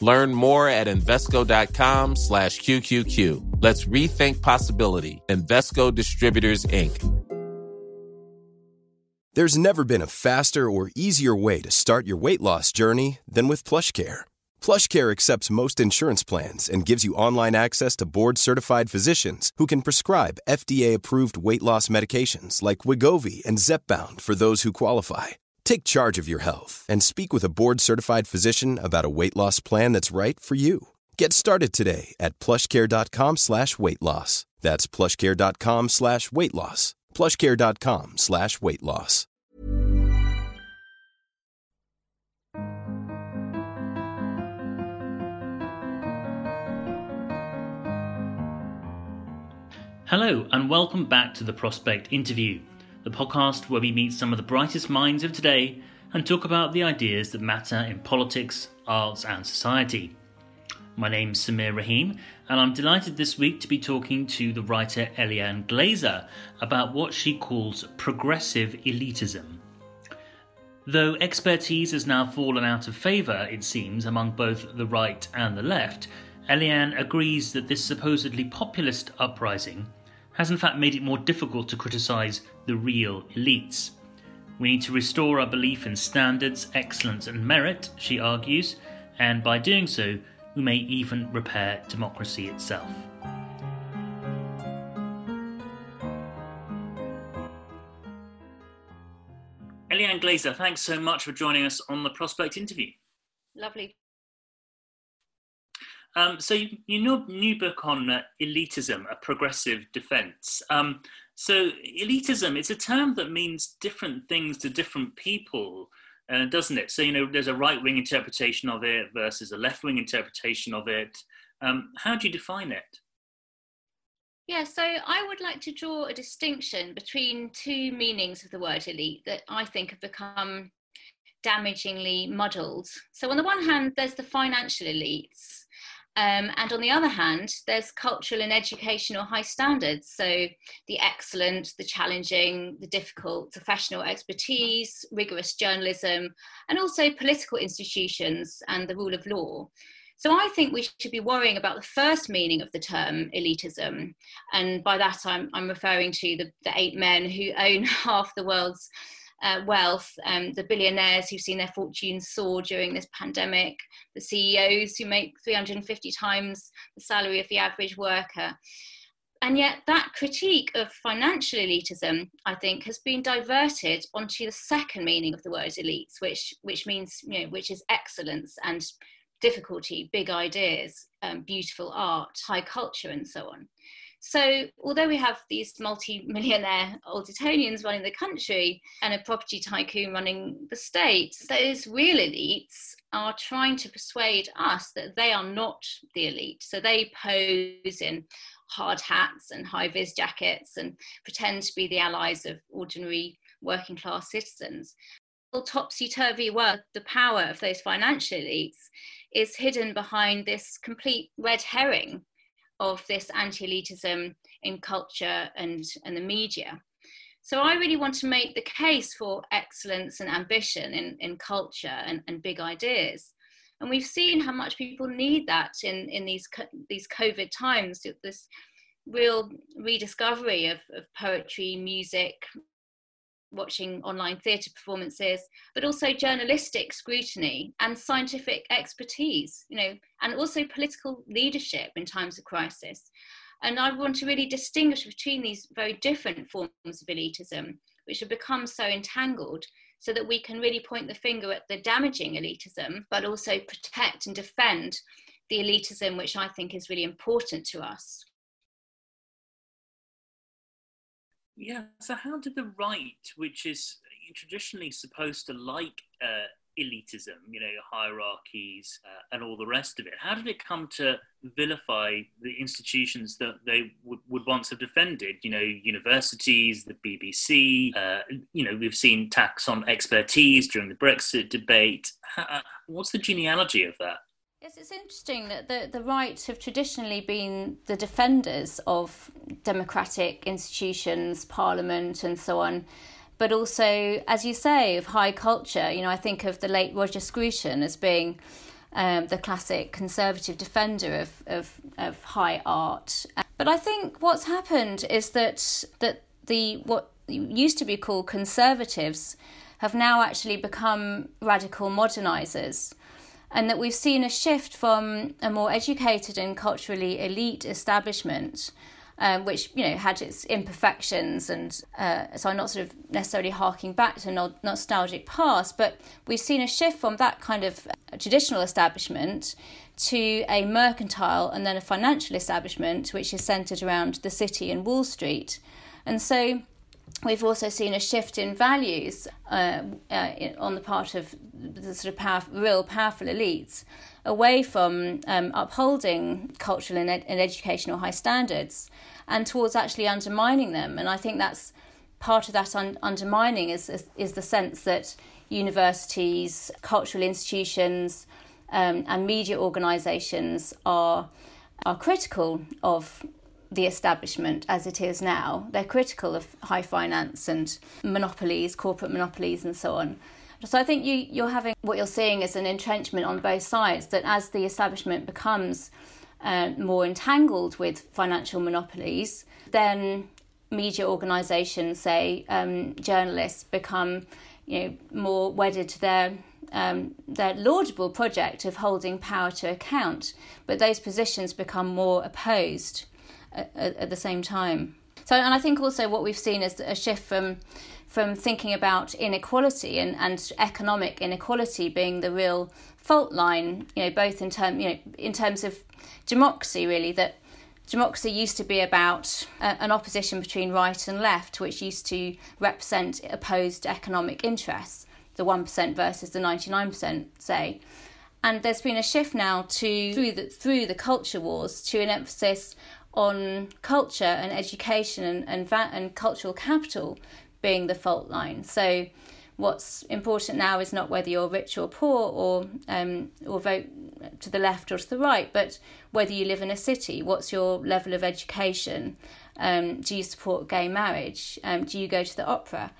Learn more at Invesco.com slash QQQ. Let's rethink possibility. Invesco Distributors, Inc. There's never been a faster or easier way to start your weight loss journey than with PlushCare. PlushCare accepts most insurance plans and gives you online access to board-certified physicians who can prescribe FDA-approved weight loss medications like Wegovy and Zepbound for those who qualify. Take charge of your health and speak with a board-certified physician about a weight loss plan that's right for you. Get started today at plushcare.com slash weight loss. That's plushcare.com slash weight loss. plushcare.com slash weight loss. Hello, and welcome back to the Prospect Interview, the podcast where we meet some of the brightest minds of today and talk about the ideas that matter in politics, arts, and society. My name's Sameer Rahim, and I'm delighted this week to be talking to the writer Eliane Glaser about what she calls progressive elitism. Though expertise has now fallen out of favour, it seems, among both the right and the left, Eliane agrees that this supposedly populist uprising has in fact made it more difficult to criticise the real elites. We need to restore our belief in standards, excellence, and merit, she argues, and by doing so, we may even repair democracy itself. Eliane Glaser, thanks so much for joining us on the Prospect interview. Lovely um, so, you, your new book on uh, elitism, a progressive defence. Um, so, elitism is a term that means different things to different people, uh, doesn't it? So, you know, there's a right wing interpretation of it versus a left wing interpretation of it. Um, how do you define it? Yeah, so I would like to draw a distinction between two meanings of the word elite that I think have become damagingly muddled. So, on the one hand, there's the financial elites um, and on the other hand, there's cultural and educational high standards. So the excellent, the challenging, the difficult, professional expertise, rigorous journalism, and also political institutions and the rule of law. So I think we should be worrying about the first meaning of the term elitism. And by that, I'm, I'm referring to the, the eight men who own half the world's uh, wealth, um, the billionaires who've seen their fortunes soar during this pandemic, the CEOs who make 350 times the salary of the average worker. And yet, that critique of financial elitism, I think, has been diverted onto the second meaning of the word elites, which, which means, you know, which is excellence and difficulty, big ideas, um, beautiful art, high culture, and so on. So, although we have these multi millionaire old Etonians running the country and a property tycoon running the state, those real elites are trying to persuade us that they are not the elite. So, they pose in hard hats and high vis jackets and pretend to be the allies of ordinary working class citizens. All topsy turvy world, the power of those financial elites is hidden behind this complete red herring of this anti-elitism in culture and, and the media. So I really want to make the case for excellence and ambition in, in culture and, and big ideas. And we've seen how much people need that in, in these, these COVID times, this real rediscovery of, of poetry, music, watching online theatre performances, but also journalistic scrutiny and scientific expertise, you know, and also political leadership in times of crisis. And I want to really distinguish between these very different forms of elitism, which have become so entangled, so that we can really point the finger at the damaging elitism, but also protect and defend the elitism, which I think is really important to us. Yeah. So, how did the right, which is traditionally supposed to like uh, elitism, you know, hierarchies, uh, and all the rest of it? How did it come to vilify the institutions that they would, would once have defended? You know, universities, the BBC. Uh, you know, we've seen tax on expertise during the Brexit debate. How, what's the genealogy of that? Yes, it's interesting that the, the right have traditionally been the defenders of democratic institutions, parliament, and so on. But also, as you say, of high culture. You know, I think of the late Roger Scruton as being um, the classic conservative defender of, of, of high art. But I think what's happened is that that the what used to be called conservatives have now actually become radical modernizers and that we've seen a shift from a more educated and culturally elite establishment. Um, which you know had its imperfections, and uh, so I'm not sort of necessarily harking back to a nostalgic past, but we've seen a shift from that kind of traditional establishment to a mercantile and then a financial establishment, which is centered around the city and Wall Street, and so We've also seen a shift in values uh, uh, on the part of the sort of power, real powerful elites away from um, upholding cultural and, ed- and, educational high standards and towards actually undermining them. And I think that's part of that un- undermining is, is, is, the sense that universities, cultural institutions, um, and media organisations are are critical of the establishment as it is now. They're critical of high finance and monopolies, corporate monopolies, and so on. So I think you, you're having what you're seeing is an entrenchment on both sides. That as the establishment becomes uh, more entangled with financial monopolies, then media organisations, say um, journalists, become you know more wedded to their um, their laudable project of holding power to account. But those positions become more opposed at, at the same time. So, and I think also what we've seen is a shift from from thinking about inequality and, and economic inequality being the real fault line, you know, both in term, you know, in terms of democracy, really, that democracy used to be about a, an opposition between right and left, which used to represent opposed economic interests, the 1% versus the 99%, say. And there's been a shift now to through the through the culture wars to an emphasis on culture and education and, and, and cultural capital being the fault line. So, what's important now is not whether you're rich or poor or um, or vote to the left or to the right, but whether you live in a city. What's your level of education? Um, do you support gay marriage? Um, do you go to the opera?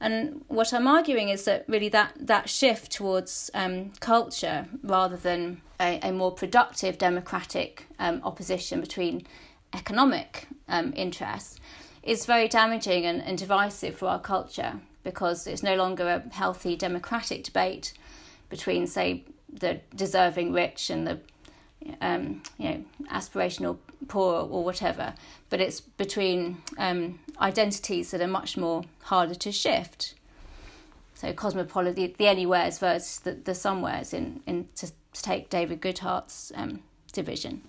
And what I'm arguing is that really that that shift towards um, culture rather than a, a more productive democratic um, opposition between economic um, interests is very damaging and, and divisive for our culture because it's no longer a healthy democratic debate between, say, the deserving rich and the um, you know aspirational poor or whatever, but it's between um, identities that are much more harder to shift. So cosmopolitan, the, the anywheres versus the, the somewheres in, in to, to take David Goodhart's um, division.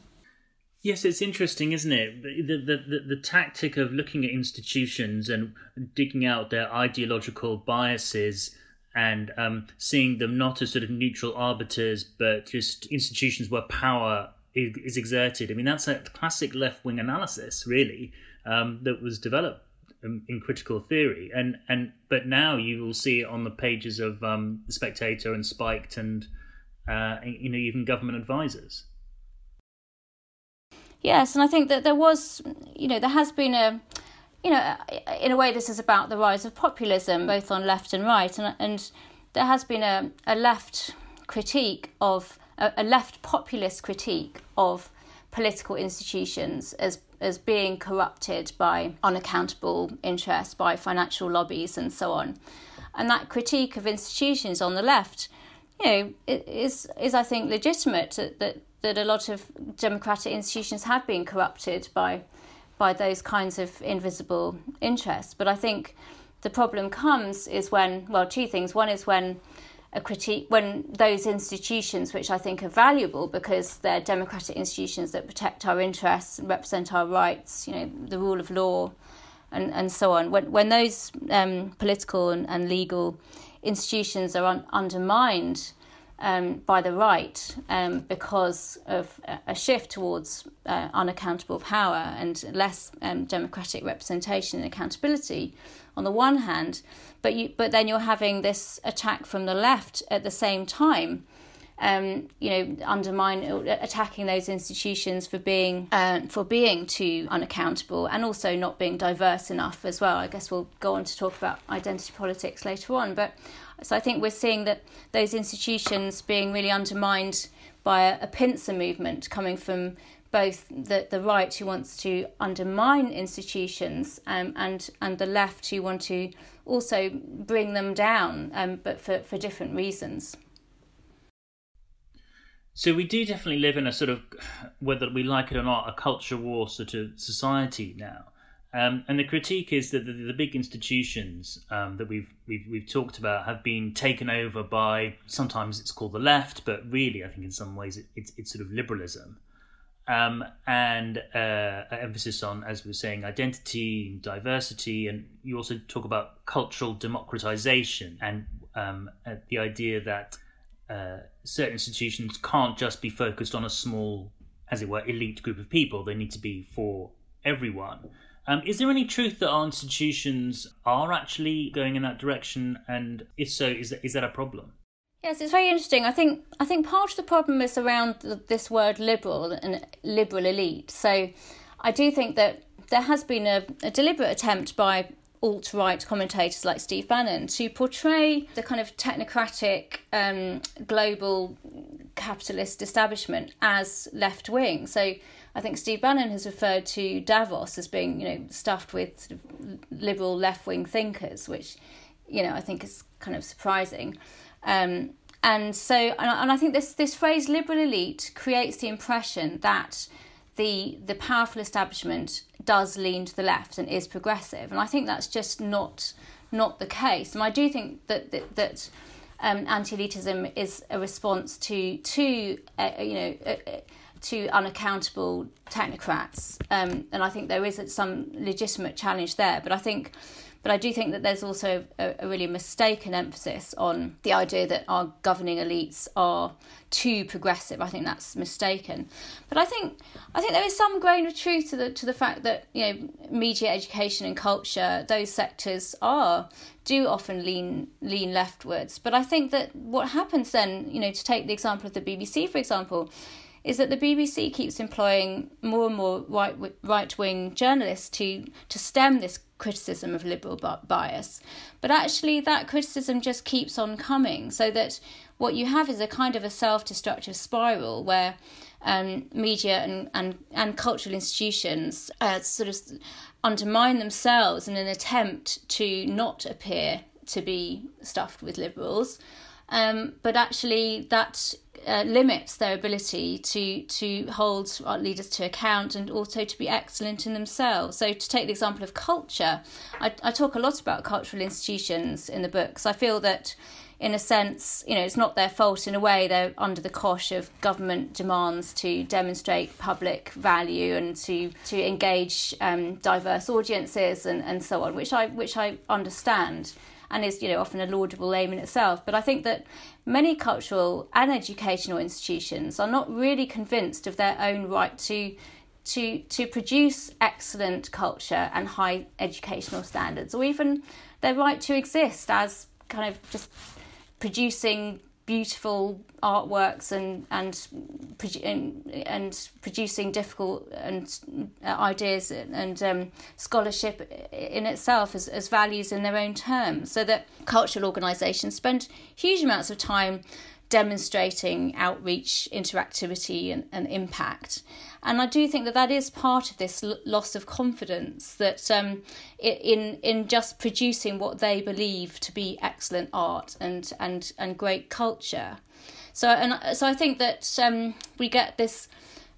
Yes, it's interesting, isn't it? The, the, the, the, tactic of looking at institutions and digging out their ideological biases and um, seeing them not as sort of neutral arbiters, but just institutions where power is, is exerted. I mean, that's a classic left wing analysis, really, um, that was developed um, in critical theory. And, and But now you will see it on the pages of um, The Spectator and Spiked and, uh, you know, even government advisors. Yes, and I think that there was, you know, there has been a, you know, in a way, this is about the rise of populism, both on left and right, and and there has been a, a left critique of a, a left populist critique of political institutions as as being corrupted by unaccountable interests, by financial lobbies, and so on. And that critique of institutions on the left, you know, is is I think legitimate that, that that a lot of democratic institutions have been corrupted by by those kinds of invisible interests. But I think the problem comes is when well, two things. One is when a critique when those institutions which I think are valuable because they're democratic institutions that protect our interests and represent our rights, you know, the rule of law and, and so on. When when those um, political and, and legal institutions are un- undermined um, by the right um, because of a shift towards uh, unaccountable power and less um, democratic representation and accountability on the one hand, but you but then you're having this attack from the left at the same time. Um, you know, undermine attacking those institutions for being uh, for being too unaccountable and also not being diverse enough as well. I guess we'll go on to talk about identity politics later on, but so I think we're seeing that those institutions being really undermined by a, a pincer movement coming from both the, the right who wants to undermine institutions um, and and the left who want to also bring them down, um, but for, for different reasons. So we do definitely live in a sort of, whether we like it or not, a culture war sort of society now. Um, and the critique is that the, the big institutions um, that we've, we've we've talked about have been taken over by sometimes it's called the left, but really I think in some ways it, it's it's sort of liberalism, um, and uh, emphasis on as we were saying identity, diversity, and you also talk about cultural democratization and um, uh, the idea that uh, certain institutions can't just be focused on a small, as it were, elite group of people. They need to be for everyone. Um, is there any truth that our institutions are actually going in that direction? And if so, is that, is that a problem? Yes, it's very interesting. I think I think part of the problem is around this word liberal and liberal elite. So I do think that there has been a, a deliberate attempt by alt right commentators like Steve Bannon to portray the kind of technocratic um, global capitalist establishment as left wing. So I think Steve Bannon has referred to Davos as being, you know, stuffed with sort of liberal left wing thinkers, which, you know, I think is kind of surprising. Um, and so, and I think this this phrase "liberal elite" creates the impression that the the powerful establishment does lean to the left and is progressive, and I think that's just not not the case. And I do think that that, that um, anti-elitism is a response to to uh, you know. Uh, uh to unaccountable technocrats, um, and I think there is some legitimate challenge there. But I think, but I do think that there's also a, a really mistaken emphasis on the idea that our governing elites are too progressive. I think that's mistaken. But I think I think there is some grain of truth to the to the fact that you know media, education, and culture, those sectors are do often lean lean leftwards. But I think that what happens then, you know, to take the example of the BBC, for example, is that the BBC keeps employing more and more right right wing journalists to to stem this criticism of liberal bias, but actually that criticism just keeps on coming. So that what you have is a kind of a self destructive spiral where um, media and, and, and cultural institutions uh, sort of undermine themselves in an attempt to not appear to be stuffed with liberals. Um, but actually, that uh, limits their ability to to hold leaders to account and also to be excellent in themselves. So, to take the example of culture, I, I talk a lot about cultural institutions in the books. I feel that, in a sense, you know, it's not their fault in a way. They're under the cosh of government demands to demonstrate public value and to to engage um, diverse audiences and, and so on, which I which I understand and is you know often a laudable aim in itself. But I think that many cultural and educational institutions are not really convinced of their own right to to to produce excellent culture and high educational standards, or even their right to exist as kind of just producing beautiful artworks and and and, and producing difficult and uh, ideas and um, scholarship in itself as, as values in their own terms. So that cultural organizations spend huge amounts of time demonstrating outreach interactivity and, and impact and I do think that that is part of this l- loss of confidence that um, in in just producing what they believe to be excellent art and and and great culture. So and so I think that um, we get this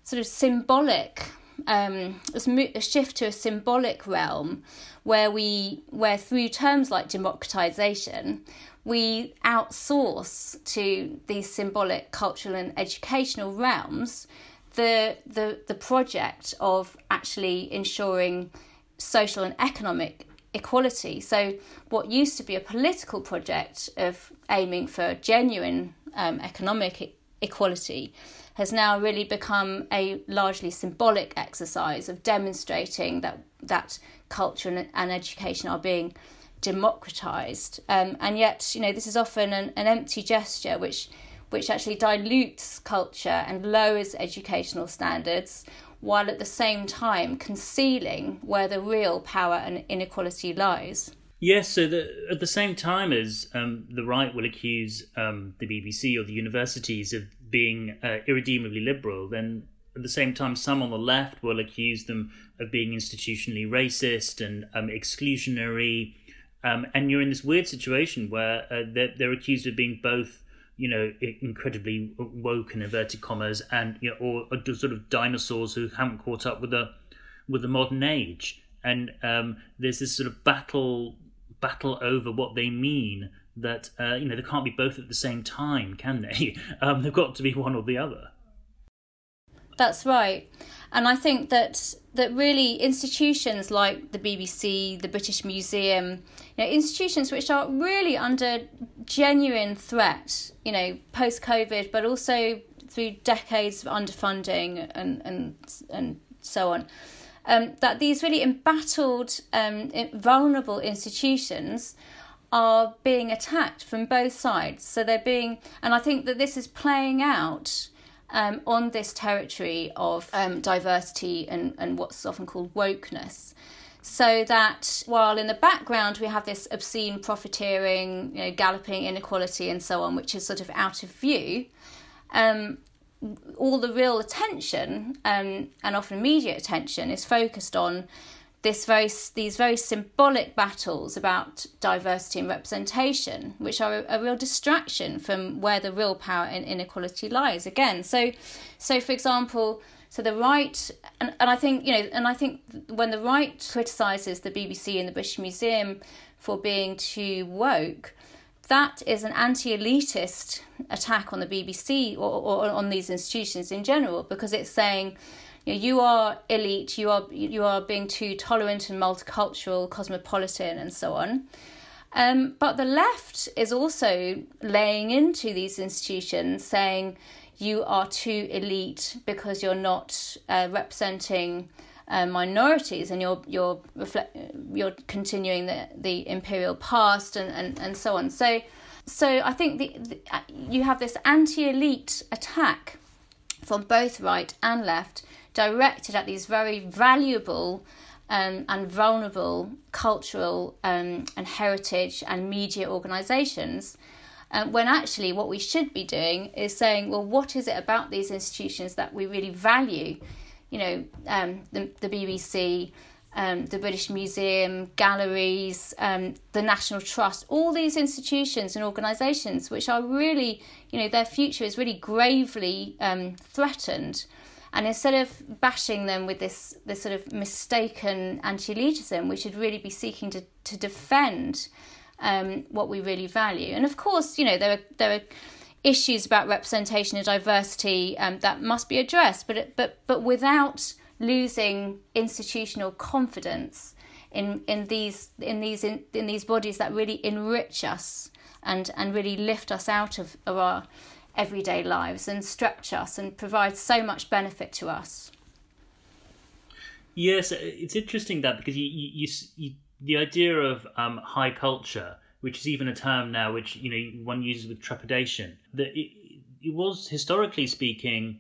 sort of symbolic um, a shift to a symbolic realm where we where through terms like democratization we outsource to these symbolic cultural and educational realms the the the project of actually ensuring social and economic equality. So, what used to be a political project of aiming for genuine um, economic equality has now really become a largely symbolic exercise of demonstrating that that culture and, and education are being democratized. Um, and yet, you know, this is often an, an empty gesture which which actually dilutes culture and lowers educational standards while at the same time concealing where the real power and inequality lies. Yes, so the, at the same time as um, the right will accuse um, the BBC or the universities of being uh, irredeemably liberal, then at the same time, some on the left will accuse them of being institutionally racist and um, exclusionary. Um, and you're in this weird situation where uh, they're, they're accused of being both you know, incredibly woke in inverted commas, and you know, or, or sort of dinosaurs who haven't caught up with the with the modern age. And um, there's this sort of battle battle over what they mean. That uh, you know, they can't be both at the same time, can they? Um, they've got to be one or the other. That's right, and I think that that really institutions like the BBC, the British Museum, you know, institutions which are really under genuine threat, you know, post COVID, but also through decades of underfunding and and and so on. Um, that these really embattled, um, vulnerable institutions are being attacked from both sides. So they're being, and I think that this is playing out um, on this territory of um, diversity and, and what's often called wokeness. So that while in the background we have this obscene profiteering, you know, galloping inequality and so on, which is sort of out of view, um, all the real attention um, and often media attention is focused on this very these very symbolic battles about diversity and representation, which are a, a, real distraction from where the real power and inequality lies. Again, so so for example, so the right and, and I think you know, and I think when the right criticises the BBC and the British Museum for being too woke, that is an anti-elitist attack on the BBC or, or on these institutions in general because it's saying you, know, you are elite, you are you are being too tolerant and multicultural, cosmopolitan, and so on. Um, but the left is also laying into these institutions, saying you are too elite because you're not uh, representing uh, minorities and you're you're reflect, you're continuing the the imperial past and, and, and so on. So so I think the, the you have this anti-elite attack from both right and left directed at these very valuable um, and vulnerable cultural um, and heritage and media organisations. When actually, what we should be doing is saying, well, what is it about these institutions that we really value? You know, um, the, the BBC, um, the British Museum, galleries, um, the National Trust, all these institutions and organisations which are really, you know, their future is really gravely um, threatened and instead of bashing them with this, this sort of mistaken anti elitism, we should really be seeking to, to defend um, what we really value. And of course, you know, there are, there are issues about representation and diversity um, that must be addressed, but, but, but without losing institutional confidence in, in these, in, these, in, in these bodies that really enrich us and, and really lift us out of, of our everyday lives and stretch us and provide so much benefit to us. Yes, it's interesting that because you, you, you, the idea of um, high culture, which is even a term now which you know one uses with trepidation, that it, it was historically speaking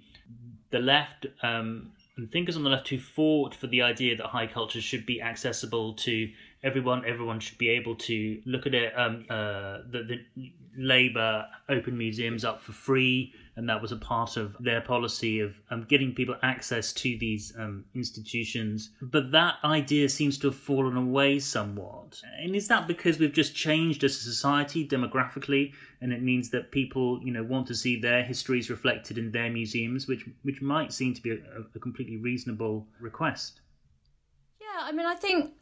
the left um, and thinkers on the left who fought for the idea that high culture should be accessible to everyone. Everyone should be able to look at it. Um, uh, the, the Labour opened museums up for free, and that was a part of their policy of um, getting people access to these um, institutions. But that idea seems to have fallen away somewhat. And is that because we've just changed as a society demographically, and it means that people, you know, want to see their histories reflected in their museums, which which might seem to be a, a completely reasonable request? Yeah, I mean, I think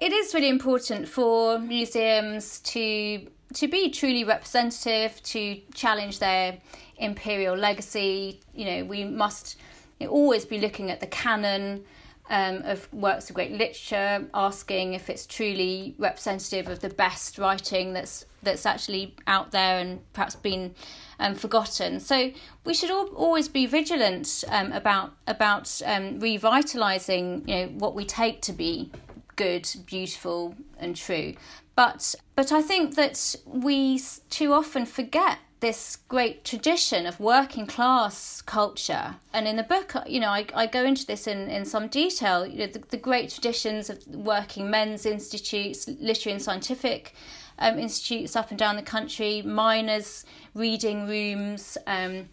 it is really important for museums to to be truly representative, to challenge their imperial legacy. You know, we must always be looking at the canon um, of works of great literature, asking if it's truly representative of the best writing that's that's actually out there and perhaps been um, forgotten. So we should all, always be vigilant um, about about um, revitalizing, you know, what we take to be good, beautiful, and true. But but I think that we too often forget this great tradition of working class culture. And in the book, you know, I, I go into this in, in some detail, you know, the, the great traditions of working men's institutes, literary and scientific um, institutes up and down the country, miners' reading rooms, um,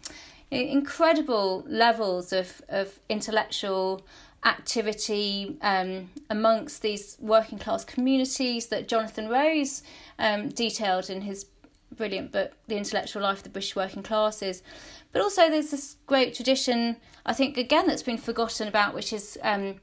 incredible levels of, of intellectual activity um, amongst these working class communities that Jonathan Rose um, detailed in his brilliant book, The Intellectual Life of the British Working Classes. But also, there's this great tradition, I think, again, that's been forgotten about, which is um,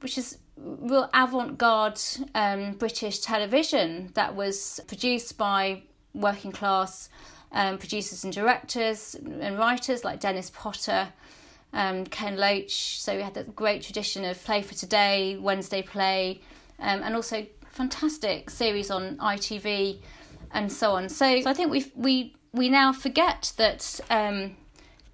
which is real avant-garde um, British television that was produced by working class um, producers and directors and writers like Dennis Potter. Um, Ken Loach, so we had that great tradition of Play for Today, Wednesday Play, um, and also fantastic series on ITV and so on. So, so I think we we we now forget that um,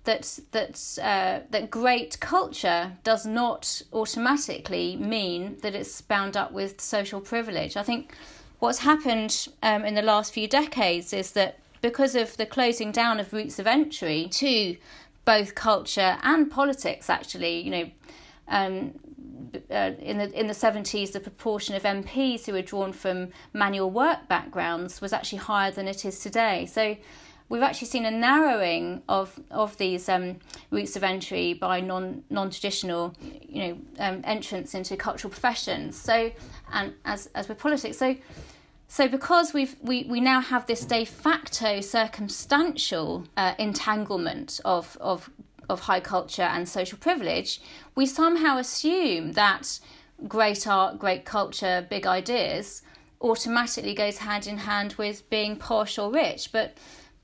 that that uh, that great culture does not automatically mean that it's bound up with social privilege. I think what's happened um, in the last few decades is that because of the closing down of routes of entry to both culture and politics, actually, you know, um, uh, in the in the 70s the proportion of MPs who were drawn from manual work backgrounds was actually higher than it is today. So we've actually seen a narrowing of of these um, routes of entry by non non-traditional you know um, entrance into cultural professions. So and as as with politics so so because we've we, we now have this de facto circumstantial uh, entanglement of of of high culture and social privilege, we somehow assume that great art, great culture, big ideas automatically goes hand in hand with being posh or rich. But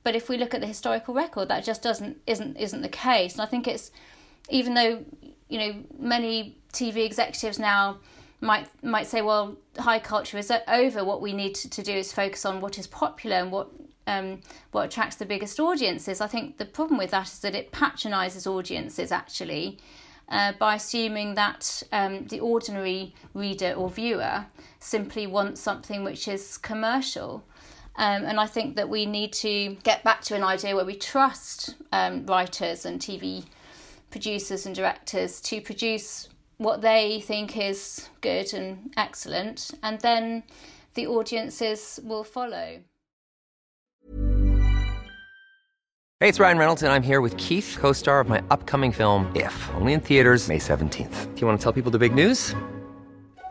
but if we look at the historical record, that just doesn't isn't isn't the case. And I think it's even though you know many TV executives now might might say, well, high culture is over. What we need to, to do is focus on what is popular and what um, what attracts the biggest audiences. I think the problem with that is that it patronises audiences actually uh, by assuming that um, the ordinary reader or viewer simply wants something which is commercial. Um, and I think that we need to get back to an idea where we trust um, writers and TV producers and directors to produce what they think is good and excellent, and then the audiences will follow. Hey, it's Ryan Reynolds, and I'm here with Keith, co star of my upcoming film, If, only in theaters, May 17th. Do you want to tell people the big news?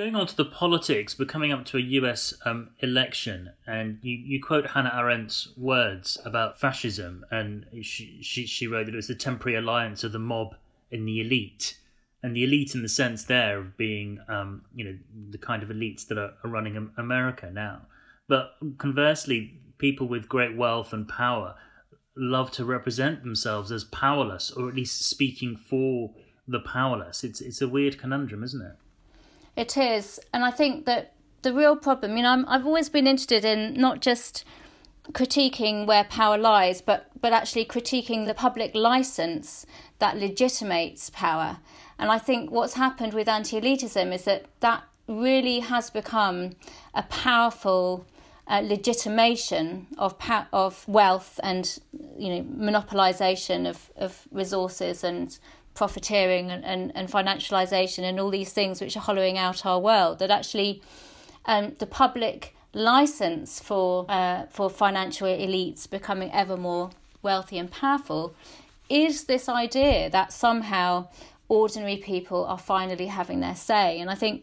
Going on to the politics, we're coming up to a US um, election, and you, you quote Hannah Arendt's words about fascism, and she, she, she wrote that it was the temporary alliance of the mob and the elite. and the elite in the sense there of being, um, you know, the kind of elites that are, are running America now. But conversely, people with great wealth and power love to represent themselves as powerless, or at least speaking for the powerless. It's it's a weird conundrum, isn't it? It is, and I think that the real problem. You know, I'm, I've always been interested in not just critiquing where power lies, but but actually critiquing the public license that legitimates power. And I think what's happened with anti-elitism is that that really has become a powerful uh, legitimation of pa- of wealth and you know monopolization of, of resources and profiteering and, and, and financialization and all these things which are hollowing out our world that actually um, the public license for uh, for financial elites becoming ever more wealthy and powerful is this idea that somehow ordinary people are finally having their say. And i think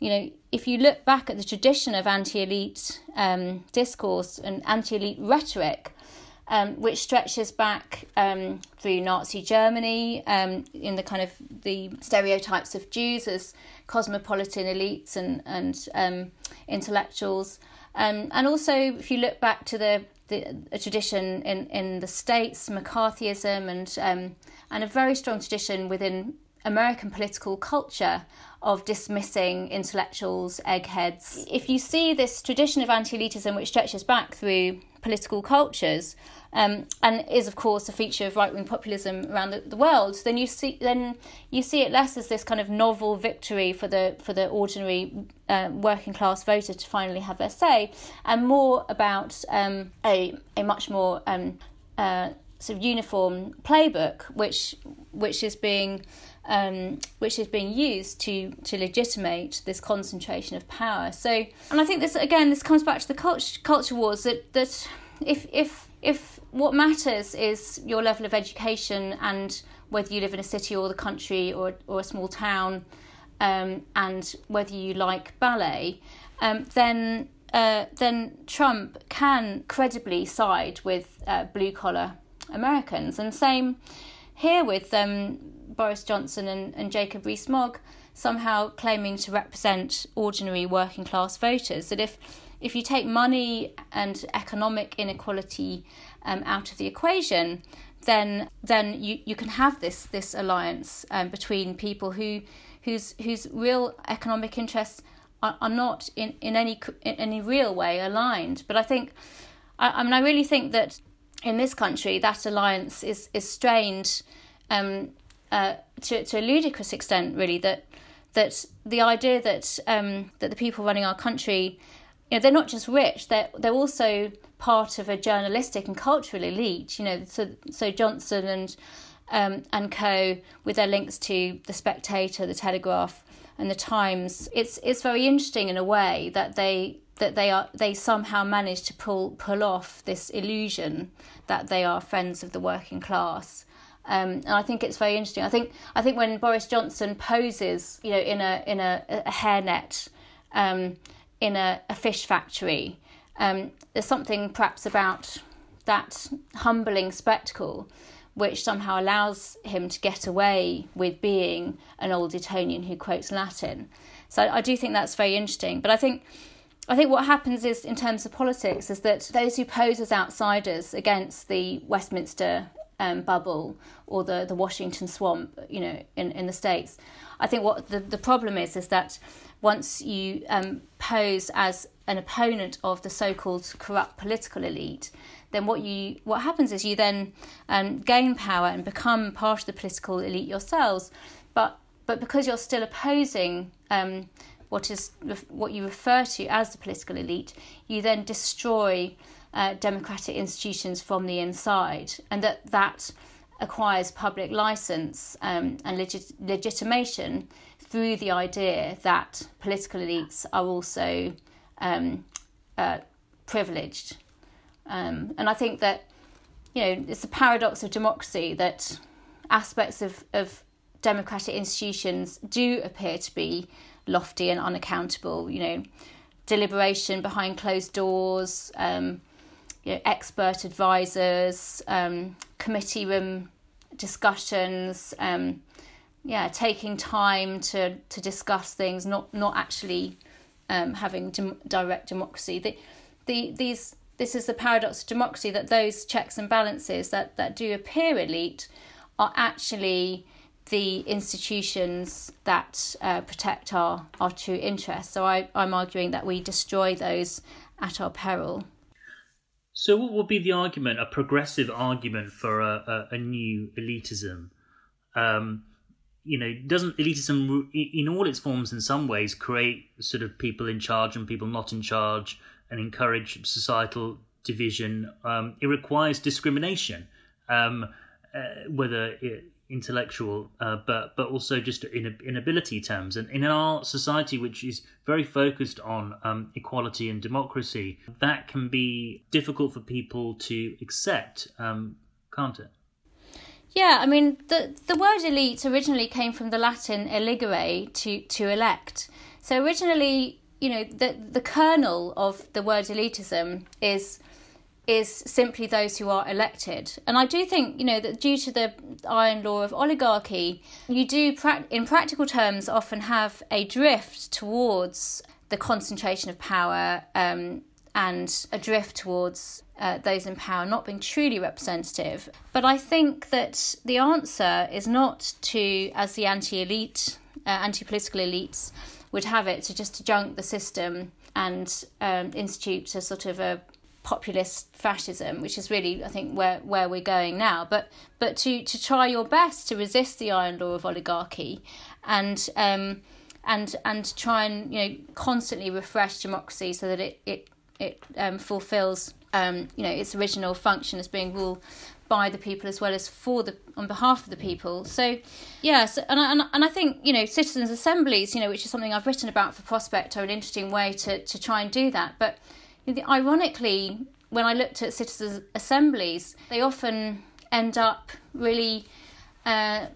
you know if you look back at the tradition of anti-elite um, discourse and anti-elite rhetoric um, which stretches back um, through Nazi Germany um, in the kind of the stereotypes of Jews as cosmopolitan elites and and um, intellectuals, um, and also if you look back to the the tradition in, in the states, McCarthyism, and um, and a very strong tradition within American political culture of dismissing intellectuals, eggheads. If you see this tradition of anti elitism which stretches back through political cultures, um, and is of course a feature of right wing populism around the, the, world, then you see then you see it less as this kind of novel victory for the for the ordinary uh, working class voter to finally have their say, and more about um, a a much more um, uh, sort of uniform playbook, which which is being um, which is being used to to legitimate this concentration of power. So, and I think this again, this comes back to the culture culture wars that that if if if what matters is your level of education and whether you live in a city or the country or or a small town, um, and whether you like ballet, um, then uh, then Trump can credibly side with uh, blue collar Americans, and same here with um, Boris Johnson and, and Jacob Rees Mogg somehow claiming to represent ordinary working class voters. That if if you take money and economic inequality um, out of the equation, then then you, you can have this this alliance um, between people who whose whose real economic interests are, are not in, in any in any real way aligned. But I think I, I mean I really think that in this country that alliance is is strained um, uh, to to a ludicrous extent, really. That that the idea that um, that the people running our country, you know, they're not just rich; they're they're also part of a journalistic and cultural elite. You know, so so Johnson and um, and co with their links to the Spectator, the Telegraph, and the Times. It's it's very interesting in a way that they that they are they somehow manage to pull pull off this illusion that they are friends of the working class um, and I think it's very interesting. I think I think when Boris Johnson poses, you know, in a in a, a hairnet, um, in a, a, fish factory, um, there's something perhaps about that humbling spectacle, which somehow allows him to get away with being an old Etonian who quotes Latin. So I do think that's very interesting. But I think I think what happens is, in terms of politics, is that those who pose as outsiders against the Westminster um, bubble or the, the Washington swamp, you know, in, in the States. I think what the, the problem is is that once you um, pose as an opponent of the so-called corrupt political elite, then what you what happens is you then um, gain power and become part of the political elite yourselves, but but because you're still opposing um, what is what you refer to as the political elite, you then destroy uh, democratic institutions from the inside, and that that acquires public license um, and legit- legitimation through the idea that political elites are also um, uh, privileged. Um, and I think that you know it's a paradox of democracy that aspects of, of democratic institutions do appear to be lofty and unaccountable. You know, deliberation behind closed doors, um, you know, expert advisors, um, committee room discussions, um, yeah taking time to to discuss things, not not actually um, having dem- direct democracy. The, the these this is the paradox of democracy that those checks and balances that that do appear elite are actually the institutions that uh, protect our, our true interests. So I, I'm arguing that we destroy those at our peril. So, what would be the argument, a progressive argument for a, a, a new elitism? Um, you know, doesn't elitism, in all its forms, in some ways, create sort of people in charge and people not in charge, and encourage societal division? Um, it requires discrimination, um, uh, whether intellectual, uh, but but also just in in ability terms. And in our society, which is very focused on um, equality and democracy, that can be difficult for people to accept, um, can't it? Yeah, I mean the the word elite originally came from the Latin eligere to to elect. So originally, you know, the the kernel of the word elitism is is simply those who are elected. And I do think, you know, that due to the iron law of oligarchy, you do, in practical terms, often have a drift towards the concentration of power um, and a drift towards uh, those in power not being truly representative. But I think that the answer is not to, as the anti elite, uh, anti political elites would have it, to just junk the system and um, institute a sort of a populist fascism, which is really, I think, where, where we're going now. But but to, to try your best to resist the iron law of oligarchy, and um, and and try and you know constantly refresh democracy so that it it it um, fulfills um, you know its original function as being ruled by the people as well as for the on behalf of the people. So, yes, and I, and, and I think you know citizens' assemblies, you know, which is something I've written about for Prospect, are an interesting way to to try and do that. But Ironically, when I looked at citizens' assemblies, they often end up really uh,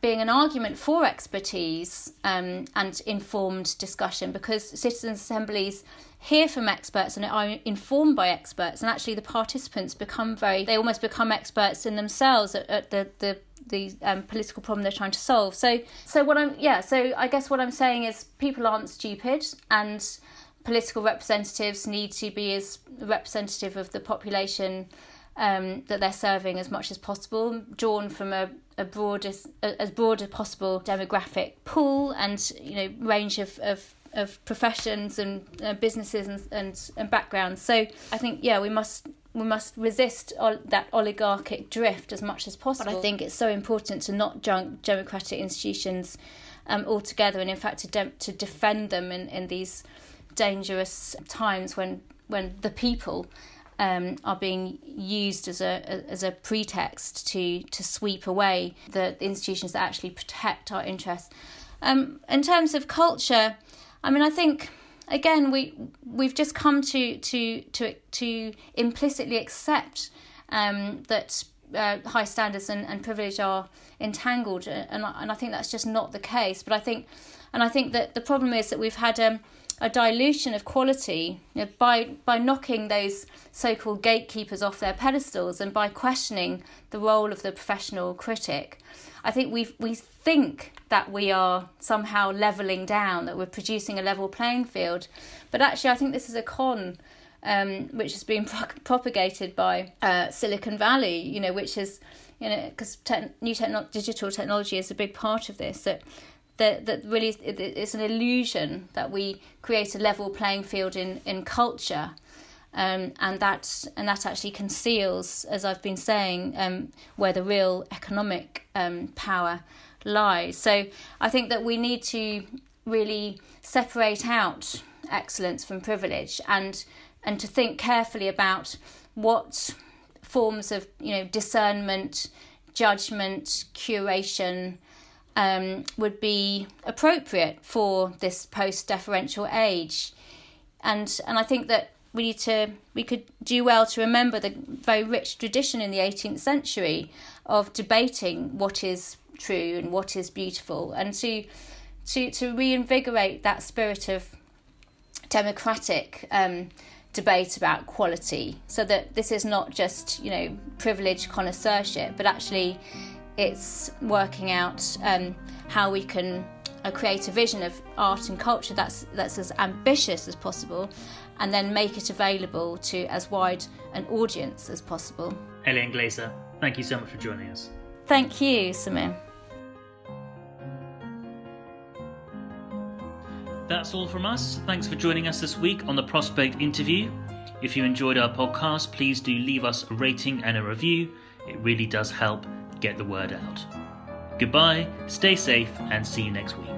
being an argument for expertise um, and informed discussion because citizens' assemblies hear from experts and are informed by experts and actually the participants become very they almost become experts in themselves at, at the the the um, political problem they're trying to solve. So so what i'm yeah so i guess what i'm saying is people aren't stupid and political representatives need to be as representative of the population um, that they're serving as much as possible, drawn from a, a broadest, as broad as possible demographic pool and you know range of, of, of professions and uh, businesses and, and, and backgrounds. So I think yeah we must we must resist ol- that oligarchic drift as much as possible. But I think it's so important to not junk democratic institutions um, altogether, and in fact to de- to defend them in, in these dangerous times when when the people um, are being used as a as a pretext to to sweep away the, the institutions that actually protect our interests. Um, in terms of culture, I mean, I think again we we've just come to to to to implicitly accept um, that uh, high standards and, and privilege are entangled, and and I think that's just not the case. But I think, and I think that the problem is that we've had um, a dilution of quality you know, by by knocking those so-called gatekeepers off their pedestals and by questioning the role of the professional critic. I think we we think that we are somehow leveling down, that we're producing a level playing field, but actually, I think this is a con. Um, which has been pro- propagated by uh, Silicon Valley, you know, which is, you know, because te- new techno- digital technology is a big part of this. That that that really it's an illusion that we create a level playing field in in culture. Um, and that and that actually conceals, as I've been saying, um, where the real economic um, power lies. So I think that we need to really separate out excellence from privilege, and and to think carefully about what forms of you know discernment, judgment, curation, um, would be appropriate for this post deferential age. And, and I think that we need to we could do well to remember the very rich tradition in the 18th century of debating what is true and what is beautiful and to to to reinvigorate that spirit of democratic um, debate about quality so that this is not just you know privileged connoisseurship but actually it's working out um, how we can uh, create a vision of art and culture that's that's as ambitious as possible, and then make it available to as wide an audience as possible. Eliane Glaser, thank you so much for joining us. Thank you, Sameer. That's all from us. Thanks for joining us this week on the Prospect interview. If you enjoyed our podcast, please do leave us a rating and a review. It really does help get the word out. Goodbye, stay safe, and see you next week.